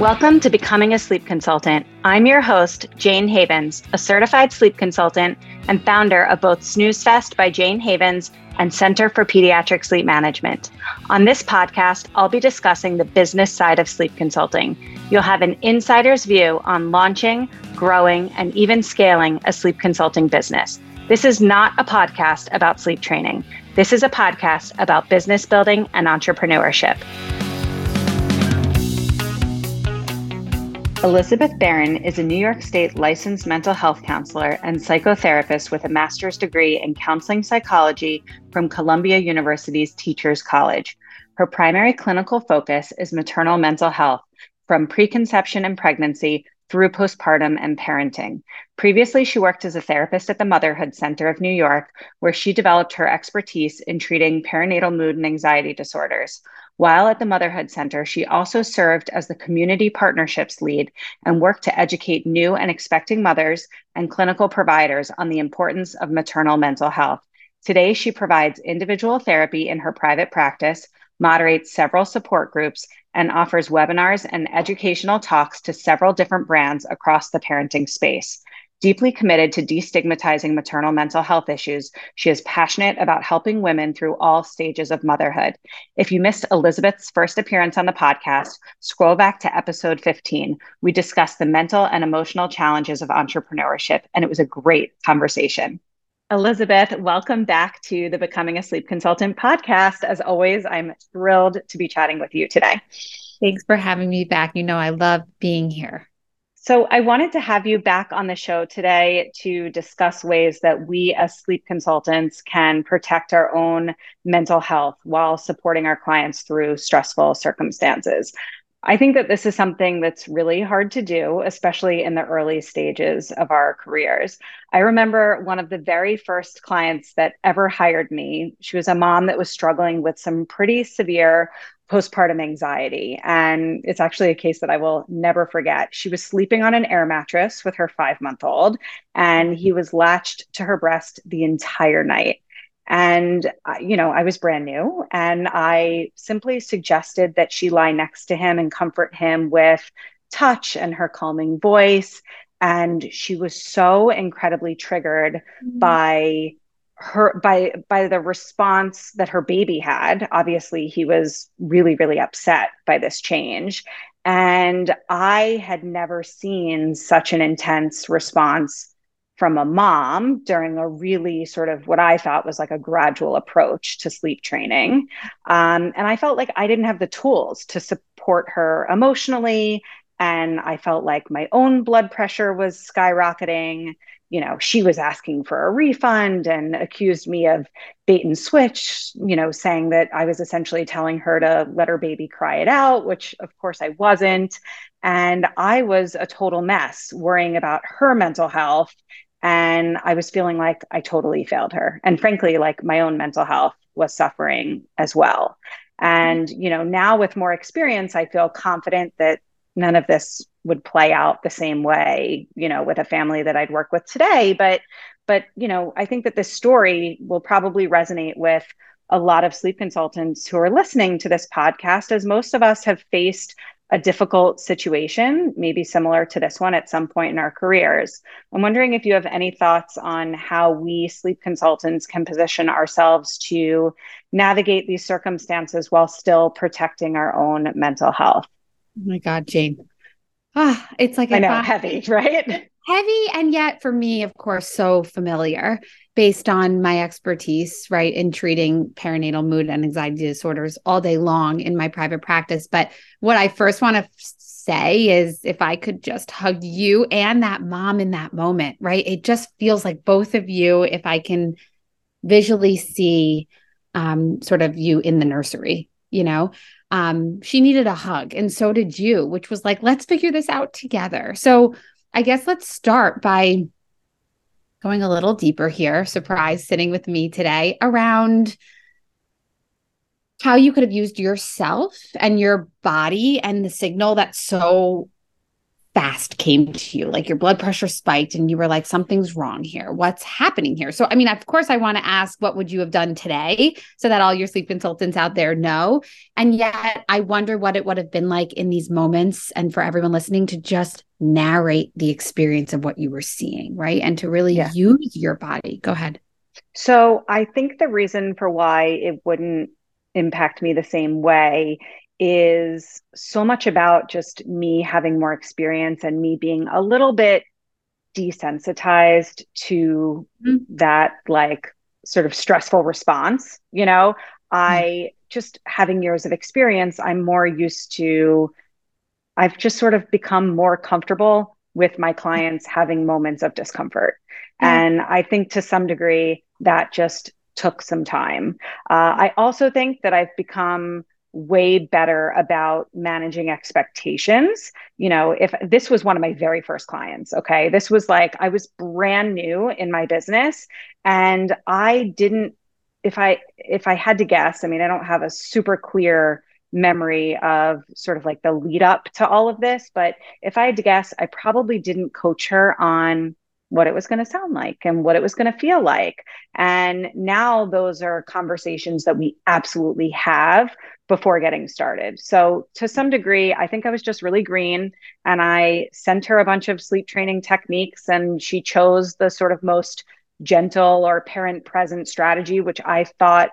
Welcome to Becoming a Sleep Consultant. I'm your host, Jane Havens, a certified sleep consultant and founder of both Snooze Fest by Jane Havens and Center for Pediatric Sleep Management. On this podcast, I'll be discussing the business side of sleep consulting. You'll have an insider's view on launching, growing, and even scaling a sleep consulting business. This is not a podcast about sleep training. This is a podcast about business building and entrepreneurship. Elizabeth Baron is a New York State licensed mental health counselor and psychotherapist with a master's degree in counseling psychology from Columbia University's Teachers College. Her primary clinical focus is maternal mental health from preconception and pregnancy through postpartum and parenting. Previously, she worked as a therapist at the Motherhood Center of New York, where she developed her expertise in treating perinatal mood and anxiety disorders. While at the Motherhood Center, she also served as the community partnerships lead and worked to educate new and expecting mothers and clinical providers on the importance of maternal mental health. Today, she provides individual therapy in her private practice, moderates several support groups, and offers webinars and educational talks to several different brands across the parenting space. Deeply committed to destigmatizing maternal mental health issues, she is passionate about helping women through all stages of motherhood. If you missed Elizabeth's first appearance on the podcast, scroll back to episode 15. We discussed the mental and emotional challenges of entrepreneurship, and it was a great conversation. Elizabeth, welcome back to the Becoming a Sleep Consultant podcast. As always, I'm thrilled to be chatting with you today. Thanks for having me back. You know, I love being here. So, I wanted to have you back on the show today to discuss ways that we as sleep consultants can protect our own mental health while supporting our clients through stressful circumstances. I think that this is something that's really hard to do, especially in the early stages of our careers. I remember one of the very first clients that ever hired me. She was a mom that was struggling with some pretty severe postpartum anxiety. And it's actually a case that I will never forget. She was sleeping on an air mattress with her five month old, and he was latched to her breast the entire night. And, uh, you know, I was brand new, and I simply suggested that she lie next to him and comfort him with touch and her calming voice. And she was so incredibly triggered mm-hmm. by her by by the response that her baby had obviously he was really really upset by this change. And i had never seen such an intense response from a mom during a really sort of what i thought was like a gradual approach to sleep training. Um, and i felt like i didn't have the tools to support her emotionally. And i felt like my own blood pressure was skyrocketing you know, she was asking for a refund and accused me of bait and switch, you know, saying that I was essentially telling her to let her baby cry it out, which of course I wasn't. And I was a total mess worrying about her mental health. And I was feeling like I totally failed her. And frankly, like my own mental health was suffering as well. And, you know, now with more experience, I feel confident that none of this would play out the same way, you know, with a family that I'd work with today. But, but, you know, I think that this story will probably resonate with a lot of sleep consultants who are listening to this podcast, as most of us have faced a difficult situation, maybe similar to this one at some point in our careers. I'm wondering if you have any thoughts on how we sleep consultants can position ourselves to navigate these circumstances while still protecting our own mental health. Oh my God, Jane. Ah, it's like I know, I, heavy, right? Heavy, and yet for me, of course, so familiar based on my expertise, right, in treating perinatal mood and anxiety disorders all day long in my private practice. But what I first want to say is if I could just hug you and that mom in that moment, right? It just feels like both of you, if I can visually see um, sort of you in the nursery, you know, um, she needed a hug, and so did you, which was like, let's figure this out together. So I guess let's start by going a little deeper here. Surprise, sitting with me today around how you could have used yourself and your body and the signal that's so fast came to you like your blood pressure spiked and you were like something's wrong here. What's happening here? So i mean of course i want to ask what would you have done today so that all your sleep consultants out there know? And yet i wonder what it would have been like in these moments and for everyone listening to just narrate the experience of what you were seeing right? And to really yeah. use your body. Go ahead. So i think the reason for why it wouldn't impact me the same way is so much about just me having more experience and me being a little bit desensitized to mm-hmm. that like sort of stressful response you know mm-hmm. i just having years of experience i'm more used to i've just sort of become more comfortable with my clients having moments of discomfort mm-hmm. and i think to some degree that just took some time uh, i also think that i've become way better about managing expectations. You know, if this was one of my very first clients, okay, this was like I was brand new in my business and I didn't if I if I had to guess, I mean, I don't have a super clear memory of sort of like the lead up to all of this, but if I had to guess, I probably didn't coach her on what it was going to sound like and what it was going to feel like. And now those are conversations that we absolutely have before getting started. So, to some degree, I think I was just really green and I sent her a bunch of sleep training techniques and she chose the sort of most gentle or parent present strategy, which I thought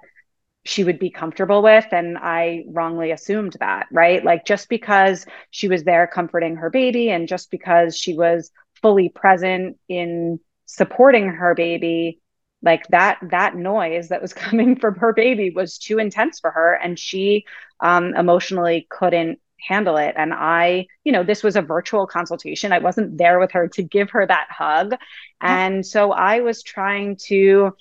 she would be comfortable with. And I wrongly assumed that, right? Like just because she was there comforting her baby and just because she was fully present in supporting her baby like that that noise that was coming from her baby was too intense for her and she um, emotionally couldn't handle it. And i you know this was a virtual consultation. I wasn't there with her to give her that hug. And so i was trying to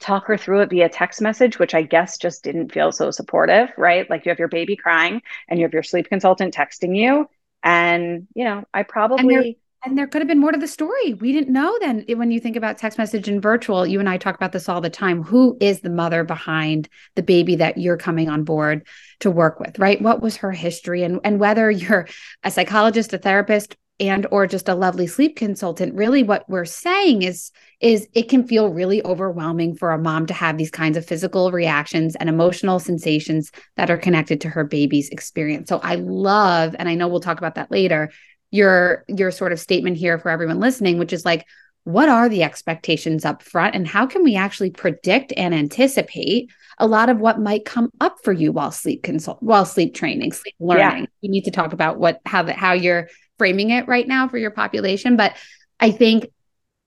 talk her through it via text message which i guess just didn't feel so supportive right? Like you have your baby crying and you have your sleep consultant texting you. And you know i probably and there could have been more to the story. We didn't know then. When you think about text message and virtual, you and I talk about this all the time. Who is the mother behind the baby that you're coming on board to work with, right? What was her history? And, and whether you're a psychologist, a therapist, and or just a lovely sleep consultant really what we're saying is is it can feel really overwhelming for a mom to have these kinds of physical reactions and emotional sensations that are connected to her baby's experience so i love and i know we'll talk about that later your your sort of statement here for everyone listening which is like what are the expectations up front? And how can we actually predict and anticipate a lot of what might come up for you while sleep consult while sleep training sleep learning? Yeah. you need to talk about what how the, how you're framing it right now for your population. But i think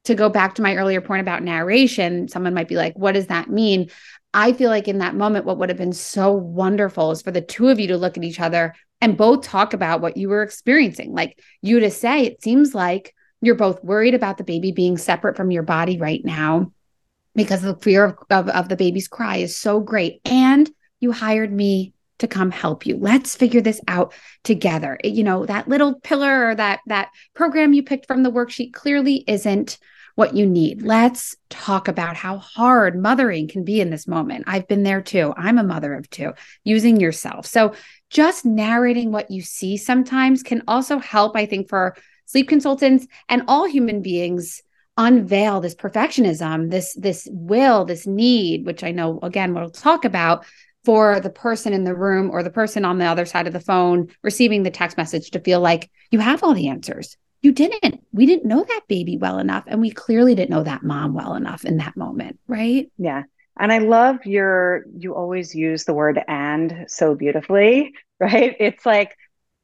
to go back to my earlier point about narration someone might be like what does that mean? I feel like in that moment what would have been so wonderful is for the two of you to look at each other and both talk about what you were experiencing. Like you to say, it seems like you're both worried about the baby being separate from your body right now because the fear of, of, of the baby's cry is so great. And you hired me to come help you. Let's figure this out together. You know, that little pillar or that that program you picked from the worksheet clearly isn't what you need. Let's talk about how hard mothering can be in this moment. I've been there too. I'm a mother of two, using yourself. So just narrating what you see sometimes can also help, I think, for sleep consultants and all human beings unveil this perfectionism this this will this need which i know again we'll talk about for the person in the room or the person on the other side of the phone receiving the text message to feel like you have all the answers you didn't we didn't know that baby well enough and we clearly didn't know that mom well enough in that moment right yeah and I love your, you always use the word and so beautifully, right? It's like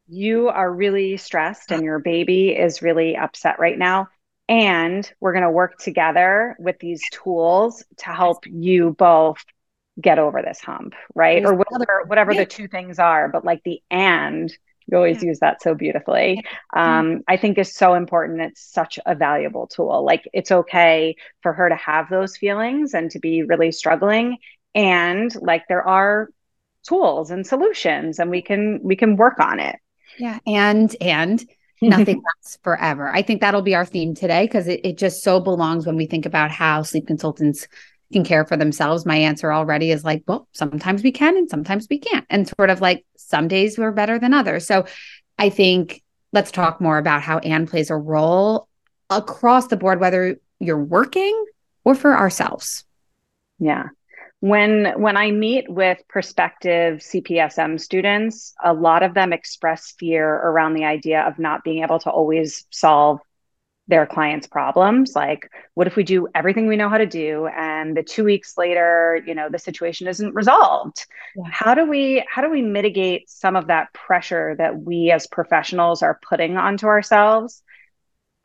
you are really stressed and your baby is really upset right now. And we're going to work together with these tools to help you both get over this hump, right? Or whatever, whatever the two things are. But like the and you always yeah. use that so beautifully. Um, i think is so important it's such a valuable tool. Like it's okay for her to have those feelings and to be really struggling. And like there are tools and solutions and we can we can work on it. Yeah and and nothing lasts forever. I think that'll be our theme today because it, it just so belongs when we think about how sleep consultants can care for themselves, my answer already is like, well, sometimes we can and sometimes we can't. And sort of like some days we're better than others. So I think let's talk more about how and plays a role across the board, whether you're working or for ourselves. Yeah. When when I meet with prospective CPSM students, a lot of them express fear around the idea of not being able to always solve their clients' problems. Like, what if we do everything we know how to do and the two weeks later, you know, the situation isn't resolved? Yeah. How do we how do we mitigate some of that pressure that we as professionals are putting onto ourselves?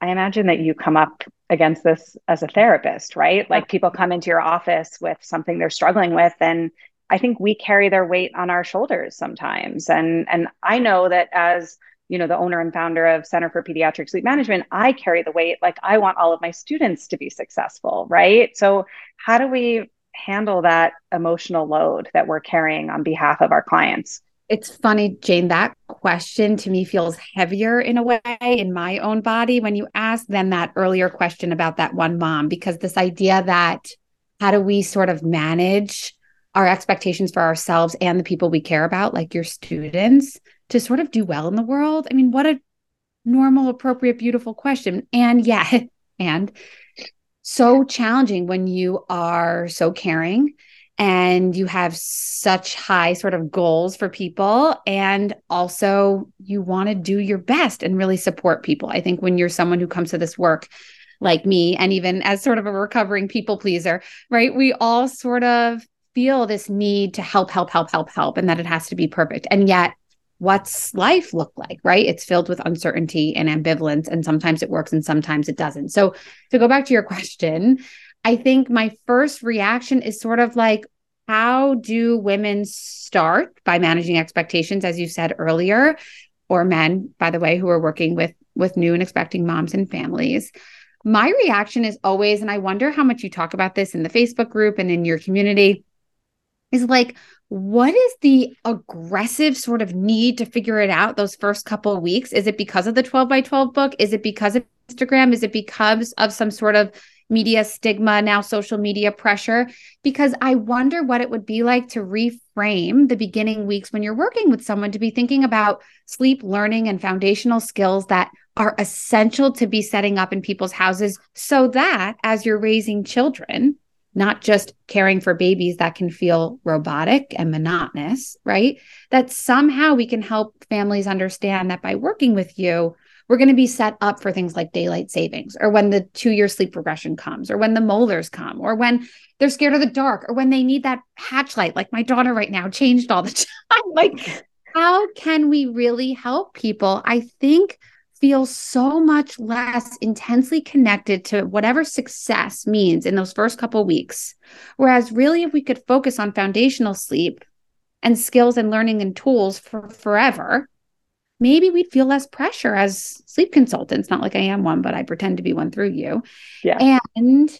I imagine that you come up against this as a therapist, right? Like people come into your office with something they're struggling with and I think we carry their weight on our shoulders sometimes. And and I know that as you know the owner and founder of center for pediatric sleep management i carry the weight like i want all of my students to be successful right? So how do we handle that emotional load that we're carrying on behalf of our clients? It's funny jane that question to me feels heavier in a way in my own body when you ask than that earlier question about that one mom because this idea that how do we sort of manage our expectations for ourselves and the people we care about like your students to sort of do well in the world? I mean, what a normal, appropriate, beautiful question. And yeah, and so challenging when you are so caring and you have such high sort of goals for people and also you want to do your best and really support people. I think when you're someone who comes to this work like me and even as sort of a recovering people pleaser, right? We all sort of feel this need to help help help help help and that it has to be perfect. And yet what's life look like, right? It's filled with uncertainty and ambivalence, and sometimes it works and sometimes it doesn't. So, to go back to your question, I think my first reaction is sort of like, how do women start by managing expectations, as you said earlier, or men, by the way, who are working with with new and expecting moms and families? My reaction is always, and I wonder how much you talk about this in the Facebook group and in your community, is like, what is the aggressive sort of need to figure it out those first couple of weeks? Is it because of the 12 by 12 book? Is it because of Instagram? Is it because of some sort of media stigma, now social media pressure? Because I wonder what it would be like to reframe the beginning weeks when you're working with someone to be thinking about sleep learning and foundational skills that are essential to be setting up in people's houses so that as you're raising children, not just caring for babies that can feel robotic and monotonous, right? That somehow we can help families understand that by working with you, we're going to be set up for things like daylight savings or when the two year sleep regression comes or when the molars come or when they're scared of the dark or when they need that hatch light, like my daughter right now changed all the time. like, how can we really help people? I think feel so much less intensely connected to whatever success means in those first couple weeks. Whereas, really, if we could focus on foundational sleep and skills and learning and tools for forever, maybe we'd feel less pressure as sleep consultants. Not like I am one, but I pretend to be one through you. Yeah. And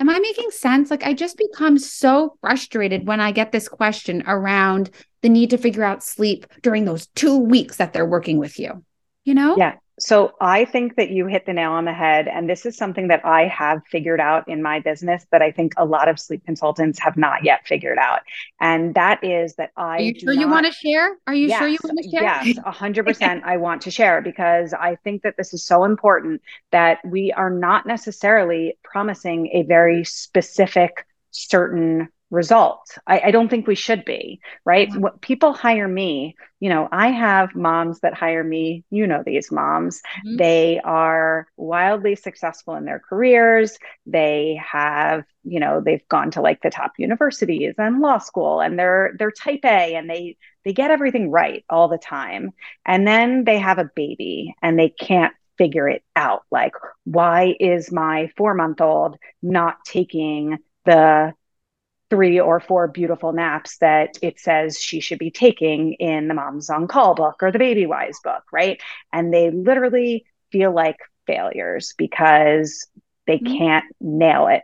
am I making sense? Like, I just become so frustrated when I get this question around the need to figure out sleep during those two weeks that they're working with you. You know? Yeah. So I think that you hit the nail on the head. And this is something that I have figured out in my business that I think a lot of sleep consultants have not yet figured out. And that is that I. Are you sure not, you want to share? Are you yes, sure you want to share? Yes, 100% I want to share because I think that this is so important that we are not necessarily promising a very specific, certain result. I, I, don't think we should be, right? Mm-hmm. What people hire me, you know, I have moms that hire me, you know, these moms, mm-hmm. they are wildly successful in their careers. They have, you know, they've gone to like the top universities and law school and they're, they're type A and they, they get everything right all the time. And then they have a baby and they can't figure it out. Like, why is my four month old not taking the three or four beautiful naps that it says she should be taking in the Moms on Call book or the Baby Wise book, right? And they literally feel like failures because they mm-hmm. can't nail it.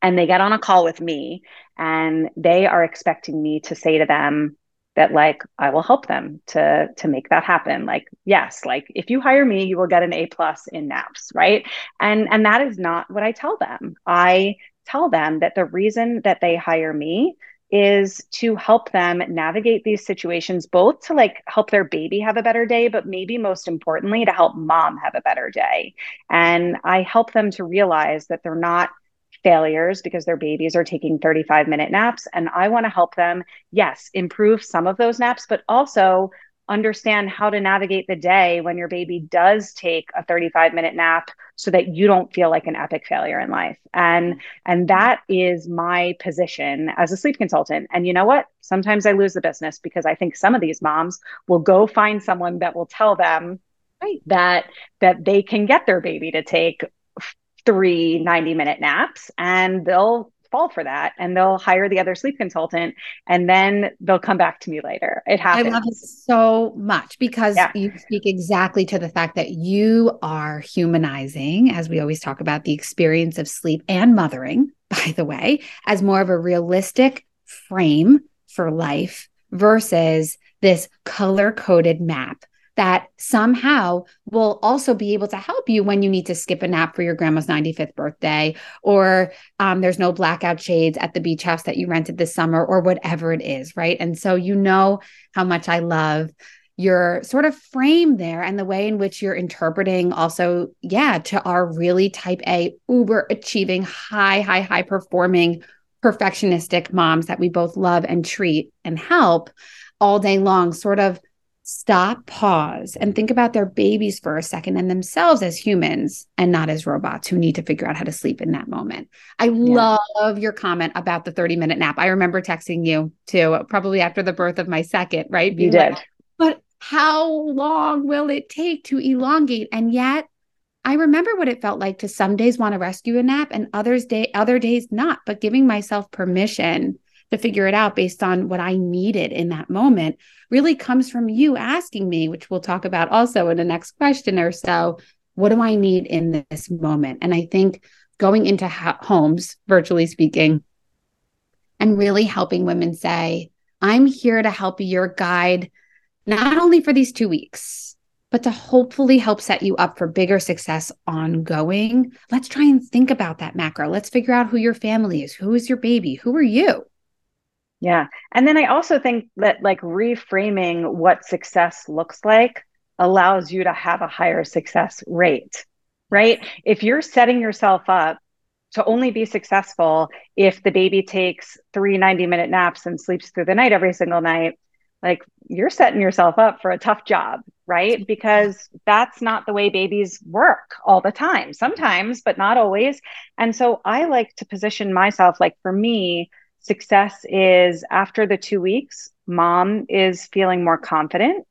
And they get on a call with me and they are expecting me to say to them, that like I will help them to to make that happen. Like yes, like if you hire me, you will get an A plus in naps, right? And and that is not what I tell them. I tell them that the reason that they hire me is to help them navigate these situations both to like help their baby have a better day but maybe most importantly to help mom have a better day. And i help them to realize that they're not failures because their babies are taking 35 minute naps. And i want to help them yes improve some of those naps but also understand how to navigate the day when your baby does take a 35 minute nap so that you don't feel like an epic failure in life. And and that is my position as a sleep consultant. And you know what? Sometimes i lose the business because i think some of these moms will go find someone that will tell them right. that that they can get their baby to take three 90 minute naps and they'll fall for that and they'll hire the other sleep consultant and then they'll come back to me later. It happens. I love it so much because yeah. you speak exactly to the fact that you are humanizing, as we always talk about the experience of sleep and mothering, by the way, as more of a realistic frame for life versus this color coded map that somehow will also be able to help you when you need to skip a nap for your grandma's 95th birthday, or um, there's no blackout shades at the beach house that you rented this summer, or whatever it is, right? And so you know how much I love your sort of frame there and the way in which you're interpreting also, yeah, to our really type A, uber achieving, high, high, high performing, perfectionistic moms that we both love and treat and help all day long, sort of stop, pause, and think about their babies for a second and themselves as humans and not as robots who need to figure out how to sleep in that moment. I yeah. love your comment about the 30 minute nap. I remember texting you too, probably after the birth of my second, right? Being you did. Like, but how long will it take to elongate? And yet, I remember what it felt like to some days want to rescue a nap and others day other days not, but giving myself permission to figure it out based on what I needed in that moment really comes from you asking me, which we'll talk about also in the next question or so. What do I need in this moment? And I think going into ha- homes, virtually speaking, and really helping women say, I'm here to help your guide, not only for these two weeks, but to hopefully help set you up for bigger success ongoing. Let's try and think about that macro. Let's figure out who your family is. Who is your baby? Who are you? Yeah. And then I also think that like reframing what success looks like allows you to have a higher success rate, right? If you're setting yourself up to only be successful if the baby takes three 90 minute naps and sleeps through the night every single night, like you're setting yourself up for a tough job, right? Because that's not the way babies work all the time, sometimes, but not always. And so I like to position myself like for me, Success is after the two weeks, mom is feeling more confident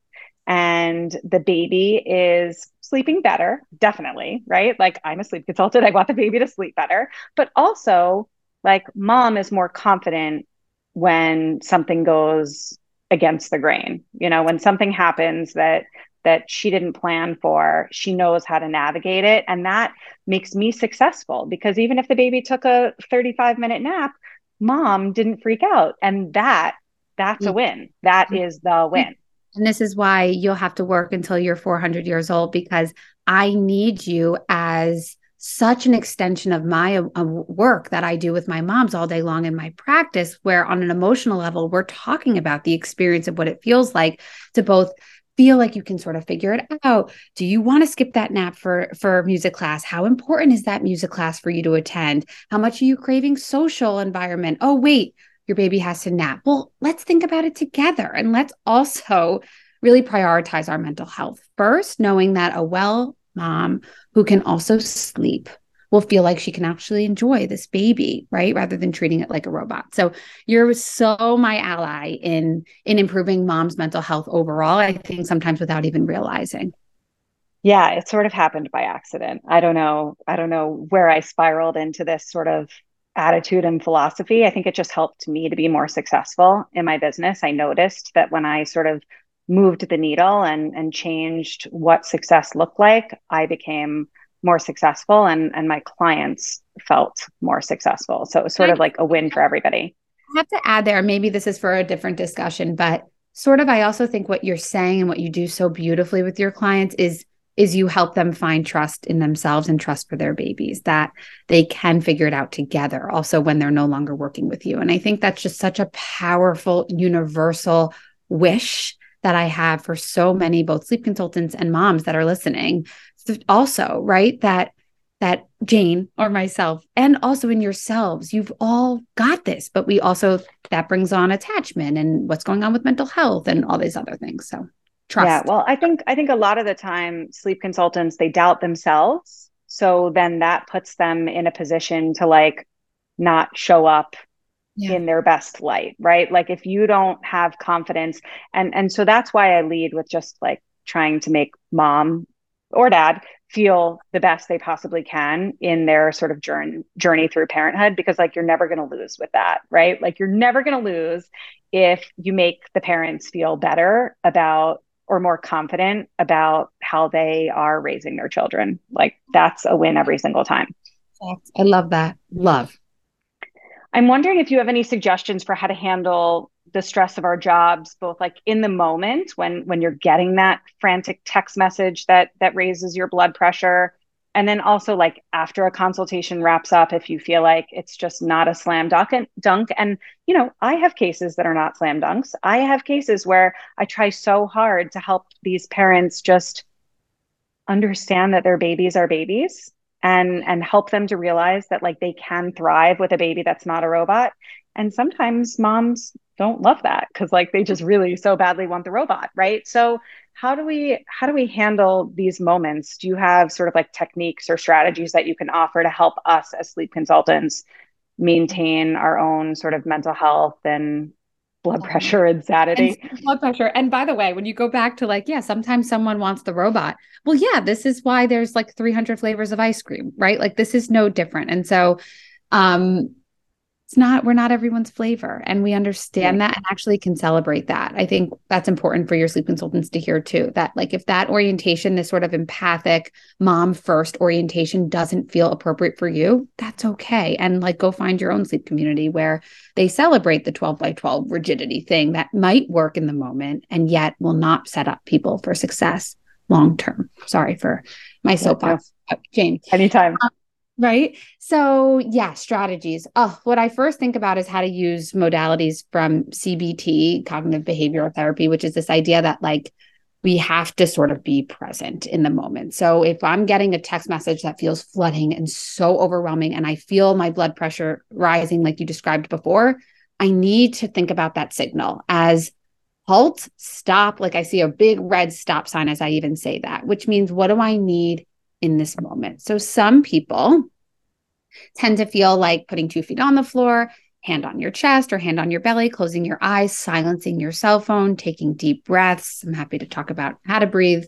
and the baby is sleeping better, definitely, right? Like I'm a sleep consultant, I want the baby to sleep better, but also like mom is more confident when something goes against the grain. You know, when something happens that that she didn't plan for, she knows how to navigate it and that makes me successful because even if the baby took a 35 minute nap, mom didn't freak out. And that, that's a win. That is the win. And this is why you'll have to work until you're 400 years old because I need you as such an extension of my uh, work that I do with my moms all day long in my practice, where on an emotional level, we're talking about the experience of what it feels like to both feel like you can sort of figure it out. Do you want to skip that nap for for music class? How important is that music class for you to attend? How much are you craving social environment? Oh wait your baby has to nap. Well let's think about it together and let's also really prioritize our mental health. First knowing that a well mom who can also sleep will feel like she can actually enjoy this baby right? Rather than treating it like a robot. So you're so my ally in in improving mom's mental health overall i think sometimes without even realizing. Yeah it sort of happened by accident. I don't know i don't know where i spiraled into this sort of attitude and philosophy. I think it just helped me to be more successful in my business. I noticed that when i sort of moved the needle and and changed what success looked like i became more successful and and my clients felt more successful. So it was sort of like a win for everybody. I have to add there maybe this is for a different discussion but sort of i also think what you're saying and what you do so beautifully with your clients is is you help them find trust in themselves and trust for their babies that they can figure it out together also when they're no longer working with you. And i think that's just such a powerful universal wish that i have for so many both sleep consultants and moms that are listening also right that that Jane or myself, and also in yourselves, you've all got this. But we also, that brings on attachment and what's going on with mental health and all these other things. So trust. Yeah. Well, I think, I think a lot of the time, sleep consultants, they doubt themselves. So then that puts them in a position to like not show up yeah. in their best light, right? Like if you don't have confidence and and so that's why I lead with just like trying to make mom or dad feel the best they possibly can in their sort of journey journey through parenthood because like you're never going to lose with that right? Like you're never going to lose if you make the parents feel better about or more confident about how they are raising their children. Like that's a win every single time. I love that. Love. I'm wondering if you have any suggestions for how to handle the stress of our jobs both like in the moment when when you're getting that frantic text message that that raises your blood pressure and then also like after a consultation wraps up if you feel like it's just not a slam dunk and dunk and you know i have cases that are not slam dunks. I have cases where i try so hard to help these parents just understand that their babies are babies and and help them to realize that like they can thrive with a baby that's not a robot. And sometimes moms don't love that because like they just really so badly want the robot right? So how do we how do we handle these moments? Do you have sort of like techniques or strategies that you can offer to help us as sleep consultants maintain our own sort of mental health and blood pressure and sanity? and blood pressure. And by the way when you go back to like yeah sometimes someone wants the robot well yeah this is why there's like 300 flavors of ice cream right? Like this is no different. And so um it's not we're not everyone's flavor and we understand that and actually can celebrate that. I think that's important for your sleep consultants to hear too that like if that orientation this sort of empathic mom first orientation doesn't feel appropriate for you that's okay. And like go find your own sleep community where they celebrate the 12 by 12 rigidity thing that might work in the moment and yet will not set up people for success long term. Sorry for my soapbox jane. Anytime. um, Right. So, yeah, strategies. Oh, what I first think about is how to use modalities from CBT, cognitive behavioral therapy, which is this idea that like we have to sort of be present in the moment. So, if I'm getting a text message that feels flooding and so overwhelming, and I feel my blood pressure rising, like you described before, I need to think about that signal as halt, stop. Like I see a big red stop sign as I even say that, which means what do I need in this moment. So some people tend to feel like putting two feet on the floor, hand on your chest or hand on your belly, closing your eyes, silencing your cell phone, taking deep breaths. I'm happy to talk about how to breathe.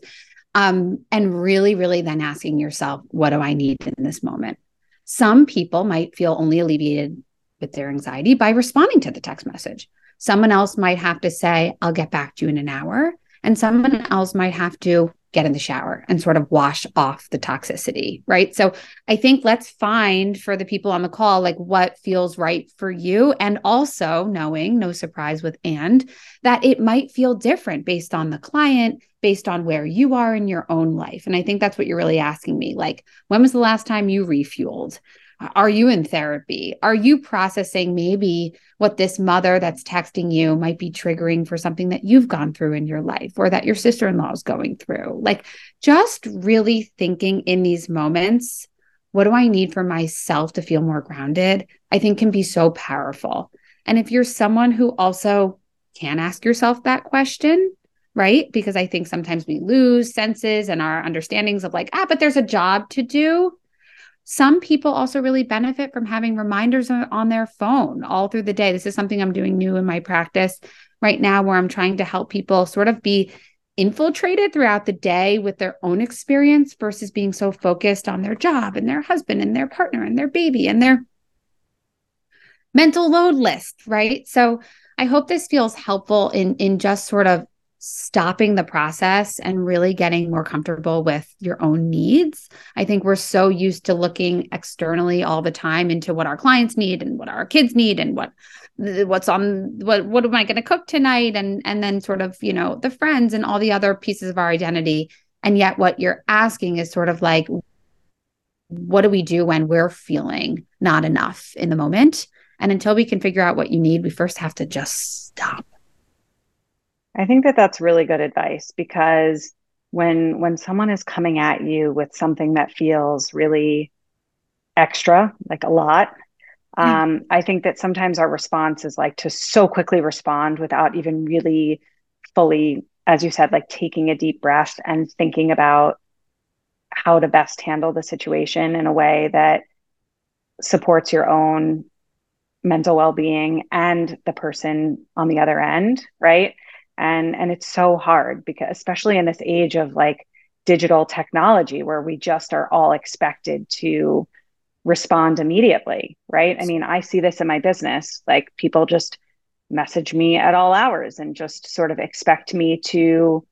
Um, and really, really then asking yourself, what do I need in this moment? Some people might feel only alleviated with their anxiety by responding to the text message. Someone else might have to say, I'll get back to you in an hour. And someone else might have to get in the shower and sort of wash off the toxicity, right? So I think let's find for the people on the call like what feels right for you and also knowing no surprise with and that it might feel different based on the client, based on where you are in your own life. And I think that's what you're really asking me like when was the last time you refueled? Are you in therapy? Are you processing maybe what this mother that's texting you might be triggering for something that you've gone through in your life or that your sister in law is going through? Like, just really thinking in these moments, what do I need for myself to feel more grounded? I think can be so powerful. And if you're someone who also can ask yourself that question, right? Because I think sometimes we lose senses and our understandings of like, ah, but there's a job to do some people also really benefit from having reminders on their phone all through the day. This is something I'm doing new in my practice right now, where I'm trying to help people sort of be infiltrated throughout the day with their own experience versus being so focused on their job and their husband and their partner and their baby and their mental load list, right? So I hope this feels helpful in in just sort of stopping the process and really getting more comfortable with your own needs. I think we're so used to looking externally all the time into what our clients need and what our kids need and what what's on what what am I going to cook tonight and and then sort of, you know, the friends and all the other pieces of our identity And yet, what you're asking is sort of like, what do we do when we're feeling not enough in the moment? And until we can figure out what you need, we first have to just stop. I think that that's really good advice because when when someone is coming at you with something that feels really extra, like a lot, um, I think that sometimes our response is like to so quickly respond without even really fully, as you said, like taking a deep breath and thinking about how to best handle the situation in a way that supports your own mental well-being and the person on the other end right and and it's so hard because especially in this age of like digital technology where we just are all expected to respond immediately right? I mean i see this in my business like people just message me at all hours and just sort of expect me to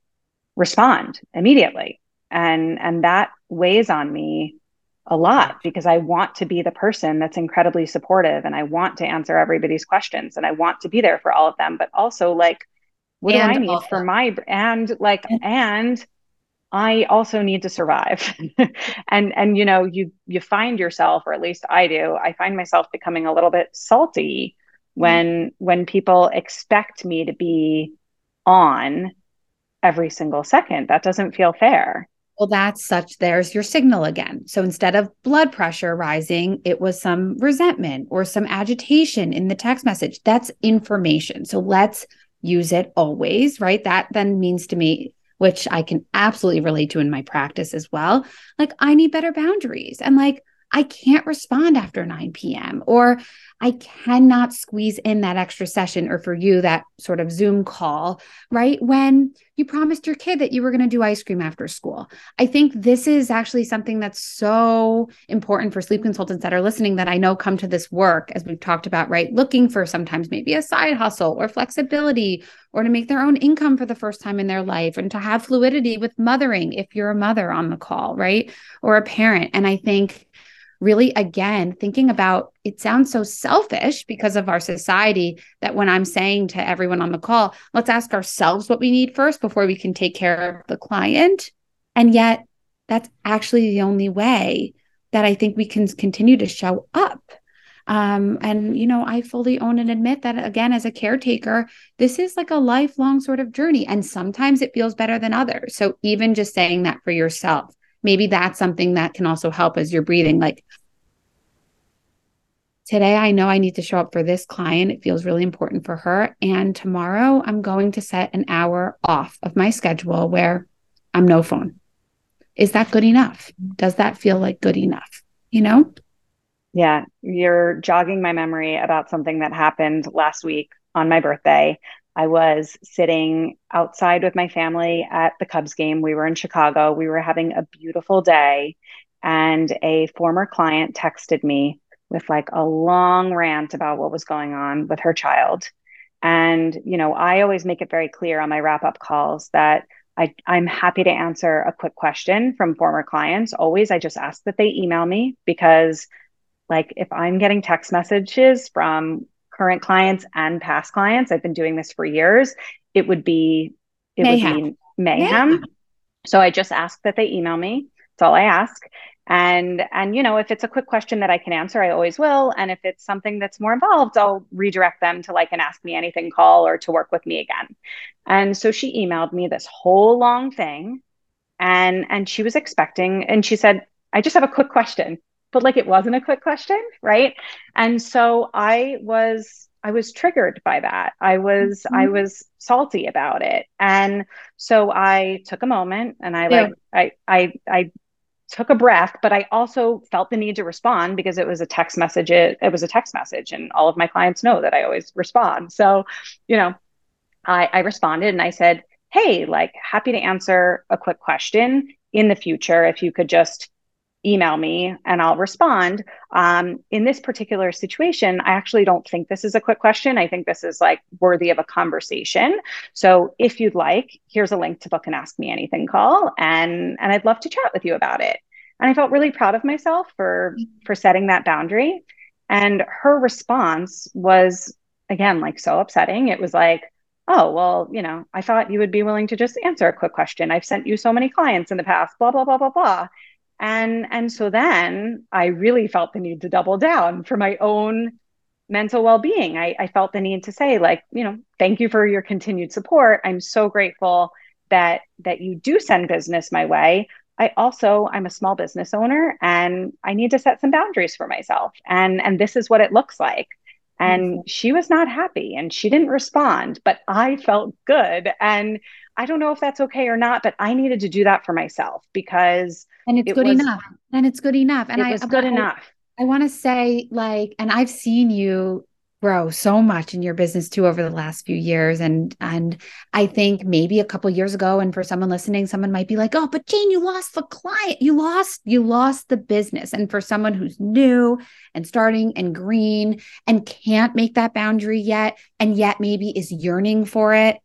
respond immediately. And and that weighs on me a lot because I want to be the person that's incredibly supportive and I want to answer everybody's questions and I want to be there for all of them but also like what and do I need for my and like and I also need to survive. and and you know, you you find yourself or at least I do, I find myself becoming a little bit salty when mm-hmm. when people expect me to be on every single second. That doesn't feel fair. Well, that's such, there's your signal again. So instead of blood pressure rising, it was some resentment or some agitation in the text message. That's information. So let's use it always, right? That then means to me, which I can absolutely relate to in my practice as well. Like, I need better boundaries. And like, I can't respond after 9 p.m. or I cannot squeeze in that extra session or for you that sort of Zoom call, right? When you promised your kid that you were going to do ice cream after school. I think this is actually something that's so important for sleep consultants that are listening that I know come to this work as we've talked about, right? Looking for sometimes maybe a side hustle or flexibility or to make their own income for the first time in their life and to have fluidity with mothering if you're a mother on the call, right? Or a parent. And I think really again thinking about it sounds so selfish because of our society that when i'm saying to everyone on the call let's ask ourselves what we need first before we can take care of the client. And yet that's actually the only way that i think we can continue to show up. Um, and you know i fully own and admit that again as a caretaker this is like a lifelong sort of journey. And sometimes it feels better than others. So even just saying that for yourself maybe that's something that can also help as you're breathing. Like today, I know I need to show up for this client. It feels really important for her. And tomorrow, I'm going to set an hour off of my schedule where I'm no phone. Is that good enough? Does that feel like good enough? You know? Yeah, you're jogging my memory about something that happened last week on my birthday. I was sitting outside with my family at the Cubs game. We were in Chicago. We were having a beautiful day. And a former client texted me with like a long rant about what was going on with her child. And, you know, I always make it very clear on my wrap up calls that I, I'm happy to answer a quick question from former clients. Always, I just ask that they email me because, like, if I'm getting text messages from current clients and past clients. I've been doing this for years. It would be it mayhem. would be mayhem. Yeah. So I just ask that they email me. That's all I ask. And and you know, if it's a quick question that I can answer, I always will. And if it's something that's more involved, I'll redirect them to like an ask me anything call or to work with me again. And so she emailed me this whole long thing and and she was expecting and she said, I just have a quick question but like it wasn't a quick question, right? And so I was I was triggered by that. I was mm-hmm. I was salty about it. And so I took a moment and I like I I I took a breath, but I also felt the need to respond because it was a text message. It, it was a text message, and all of my clients know that I always respond. So, you know, I, I responded and I said, Hey, like happy to answer a quick question in the future. If you could just email me and I'll respond. Um, in this particular situation, I actually don't think this is a quick question. I think this is like worthy of a conversation. So if you'd like, here's a link to book an Ask Me Anything call, and and I'd love to chat with you about it. And I felt really proud of myself for for setting that boundary. And her response was again like so upsetting. It was like, oh, well, you know, I thought you would be willing to just answer a quick question. I've sent you so many clients in the past, blah, blah, blah, blah, blah. And and so then I really felt the need to double down for my own mental well-being. I, I felt the need to say, like, you know, thank you for your continued support. I'm so grateful that that you do send business my way. I also I'm a small business owner and I need to set some boundaries for myself. And and this is what it looks like. And she was not happy and she didn't respond, but I felt good. And I don't know if that's okay or not, but I needed to do that for myself because and it's it good was, enough. And it's good enough. And it was good I, enough. I want to say, like, and I've seen you grow so much in your business too over the last few years and and i think maybe a couple years ago and for someone listening someone might be like oh but jane you lost the client you lost you lost the business and for someone who's new and starting and green and can't make that boundary yet and yet maybe is yearning for it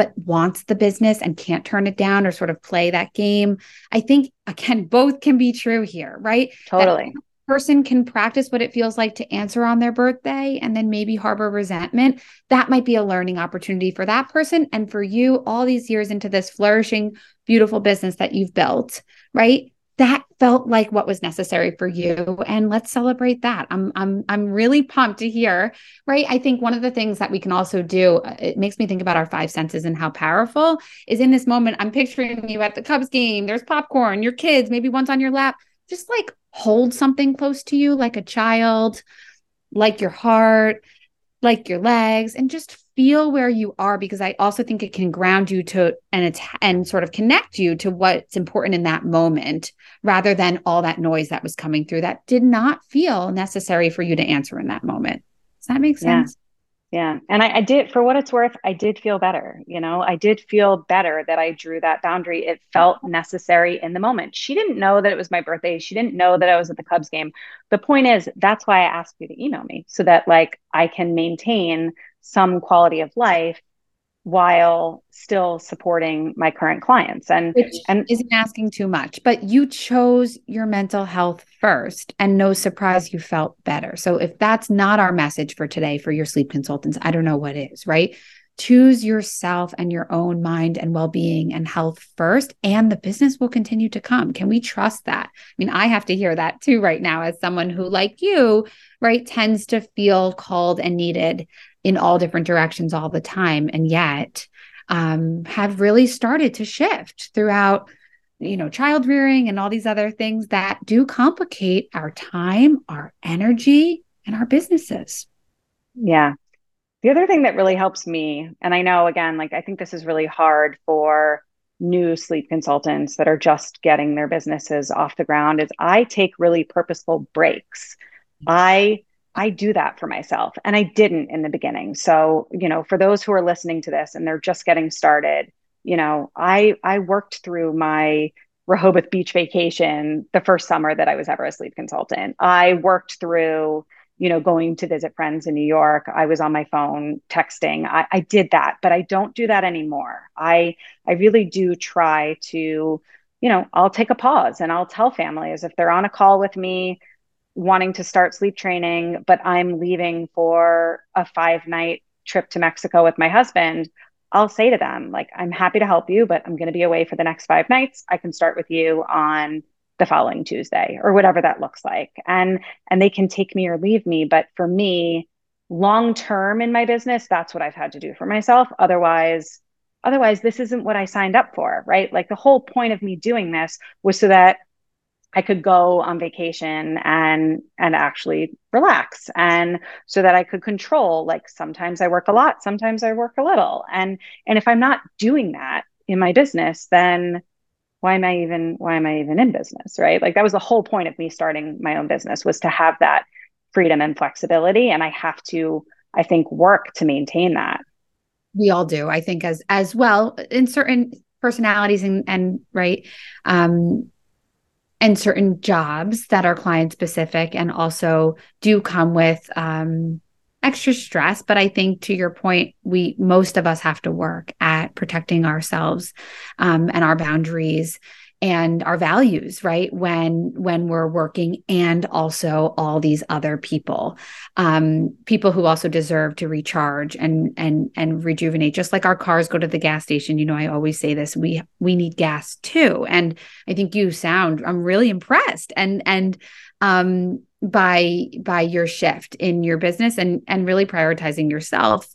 but wants the business and can't turn it down or sort of play that game i think again both can be true here right? Totally. that person can practice what it feels like to answer on their birthday and then maybe harbor resentment, that might be a learning opportunity for that person and for you all these years into this flourishing, beautiful business that you've built, right? That felt like what was necessary for you and let's celebrate that. I'm I'm I'm really pumped to hear, right? I think one of the things that we can also do uh, it makes me think about our five senses and how powerful is in this moment. I'm picturing you at the Cubs game, there's popcorn, your kids, maybe one's on your lap just like hold something close to you, like a child, like your heart, like your legs, and just feel where you are because I also think it can ground you to and it's and sort of connect you to what's important in that moment rather than all that noise that was coming through that did not feel necessary for you to answer in that moment. Does that make sense? Yeah. And I, I, did, for what it's worth, I did feel better. You know, I did feel better that I drew that boundary. It felt necessary in the moment. She didn't know that it was my birthday. She didn't know that I was at the Cubs game. The point is, that's why I asked you to email me so that like I can maintain some quality of life while still supporting my current clients. And Which and isn't asking too much but you chose your mental health first and no surprise you felt better. So if that's not our message for today for your sleep consultants i don't know what is right? Choose yourself and your own mind and well-being and health first and the business will continue to come. Can we trust that? I mean i have to hear that too right now as someone who like you right tends to feel called and needed in all different directions all the time. And yet um, have really started to shift throughout you know child rearing and all these other things that do complicate our time our energy and our businesses. Yeah. The other thing that really helps me and i know again like i think this is really hard for new sleep consultants that are just getting their businesses off the ground is i take really purposeful breaks. I I do that for myself. And I didn't in the beginning. So, you know, for those who are listening to this and they're just getting started, you know, I I worked through my Rehoboth Beach vacation the first summer that I was ever a sleep consultant. I worked through, you know, going to visit friends in New York. I was on my phone texting. I, I did that, but I don't do that anymore. I I really do try to, you know, I'll take a pause and I'll tell families if they're on a call with me, wanting to start sleep training, but I'm leaving for a five night trip to Mexico with my husband, I'll say to them, like, I'm happy to help you, but I'm going to be away for the next five nights. I can start with you on the following Tuesday or whatever that looks like. And and they can take me or leave me, but for me, long term in my business, that's what I've had to do for myself. Otherwise, otherwise this isn't what I signed up for, right? Like the whole point of me doing this was so that I could go on vacation and and actually relax and so that I could control like sometimes I work a lot sometimes I work a little. And and if I'm not doing that in my business then why am I even why am I even in business right? Like that was the whole point of me starting my own business was to have that freedom and flexibility. And I have to I think work to maintain that. We all do I think as as well in certain personalities and and right um and certain jobs that are client specific and also do come with um, extra stress. But i think to your point we most of us have to work at protecting ourselves um, and our boundaries and our values right? When when we're working and also all these other people um people who also deserve to recharge and and and rejuvenate. Just like our cars go to the gas station you know i always say this we we need gas too. And i think you sound i'm really impressed. And and um by by your shift in your business and and really prioritizing yourself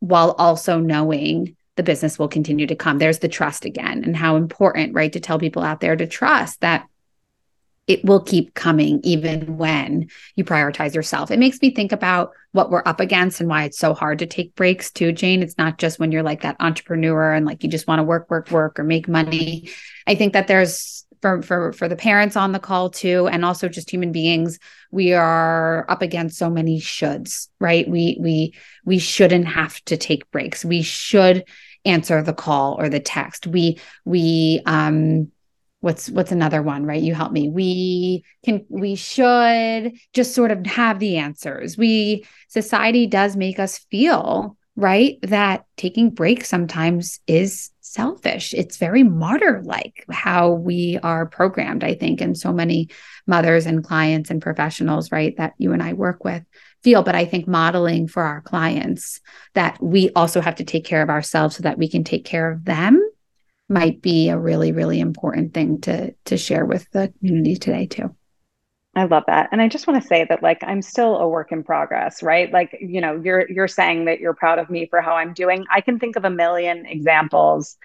while also knowing the business will continue to come. There's the trust again, and how important, right, to tell people out there to trust that it will keep coming even when you prioritize yourself. It makes me think about what we're up against and why it's so hard to take breaks too, Jane. It's not just when you're like that entrepreneur and like you just want to work, work, work or make money. I think that there's for for for the parents on the call too and also just human beings we are up against so many shoulds right we we we shouldn't have to take breaks we should answer the call or the text. We we um what's what's another one right? You help me. We can we should just sort of have the answers. We society does make us feel right that taking breaks sometimes is selfish. It's very martyr like how we are programmed i think and so many mothers and clients and professionals right that you and i work with feel but i think modeling for our clients that we also have to take care of ourselves so that we can take care of them might be a really really important thing to to share with the community today too I love that. And I just want to say that like I'm still a work in progress, right? Like, you know, you're you're saying that you're proud of me for how I'm doing. I can think of a million examples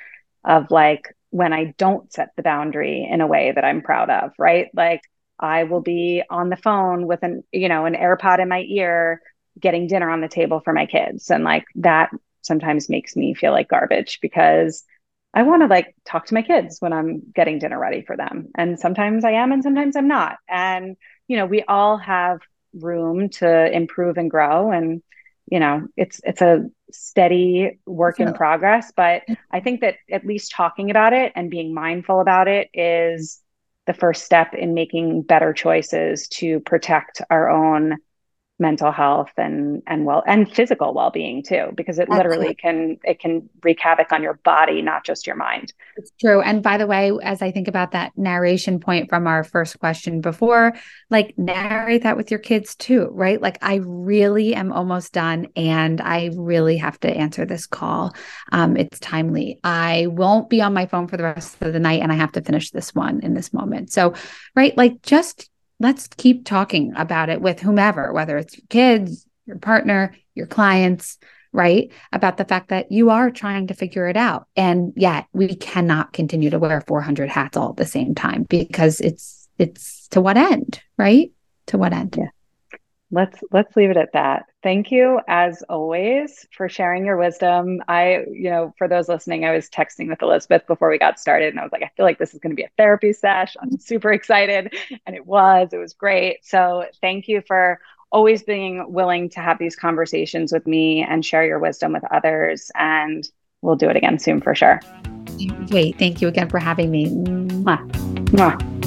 of like when I don't set the boundary in a way that I'm proud of, right? Like I will be on the phone with an, you know, an AirPod in my ear getting dinner on the table for my kids and like that sometimes makes me feel like garbage because I want to like talk to my kids when I'm getting dinner ready for them. And sometimes I am and sometimes I'm not. And, you know, we all have room to improve and grow. And, you know, it's it's a steady work in progress. But I think that at least talking about it and being mindful about it is the first step in making better choices to protect our own mental health and and well and physical well-being too because it literally can it can wreak havoc on your body not just your mind. It's true. And by the way as i think about that narration point from our first question before like narrate that with your kids too right? Like i really am almost done and i really have to answer this call. Um, it's timely. I won't be on my phone for the rest of the night and i have to finish this one in this moment. So right like just let's keep talking about it with whomever, whether it's your kids, your partner, your clients, right? About the fact that you are trying to figure it out. And yet we cannot continue to wear 400 hats all at the same time because it's, it's to what end, right? To what end? Yeah let's let's leave it at that thank you as always for sharing your wisdom. I you know for those listening i was texting with elizabeth before we got started and i was like i feel like this is going to be a therapy sesh. I'm super excited and it was it was great. So thank you for always being willing to have these conversations with me and share your wisdom with others and we'll do it again soon for sure. Wait thank you again for having me. Mwah. Mwah.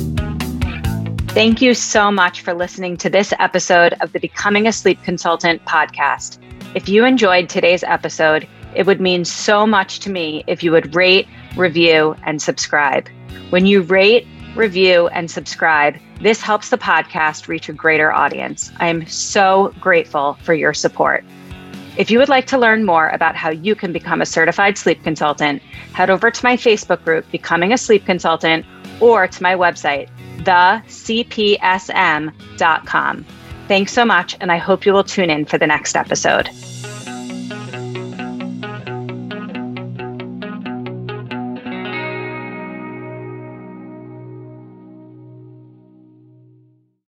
Thank you so much for listening to this episode of the Becoming a Sleep Consultant podcast. If you enjoyed today's episode, it would mean so much to me if you would rate, review, and subscribe. When you rate, review, and subscribe, this helps the podcast reach a greater audience. I am so grateful for your support. If you would like to learn more about how you can become a certified sleep consultant, head over to my Facebook group, Becoming a Sleep Consultant, or to my website, thecpsm.com. Thanks so much, and I hope you will tune in for the next episode.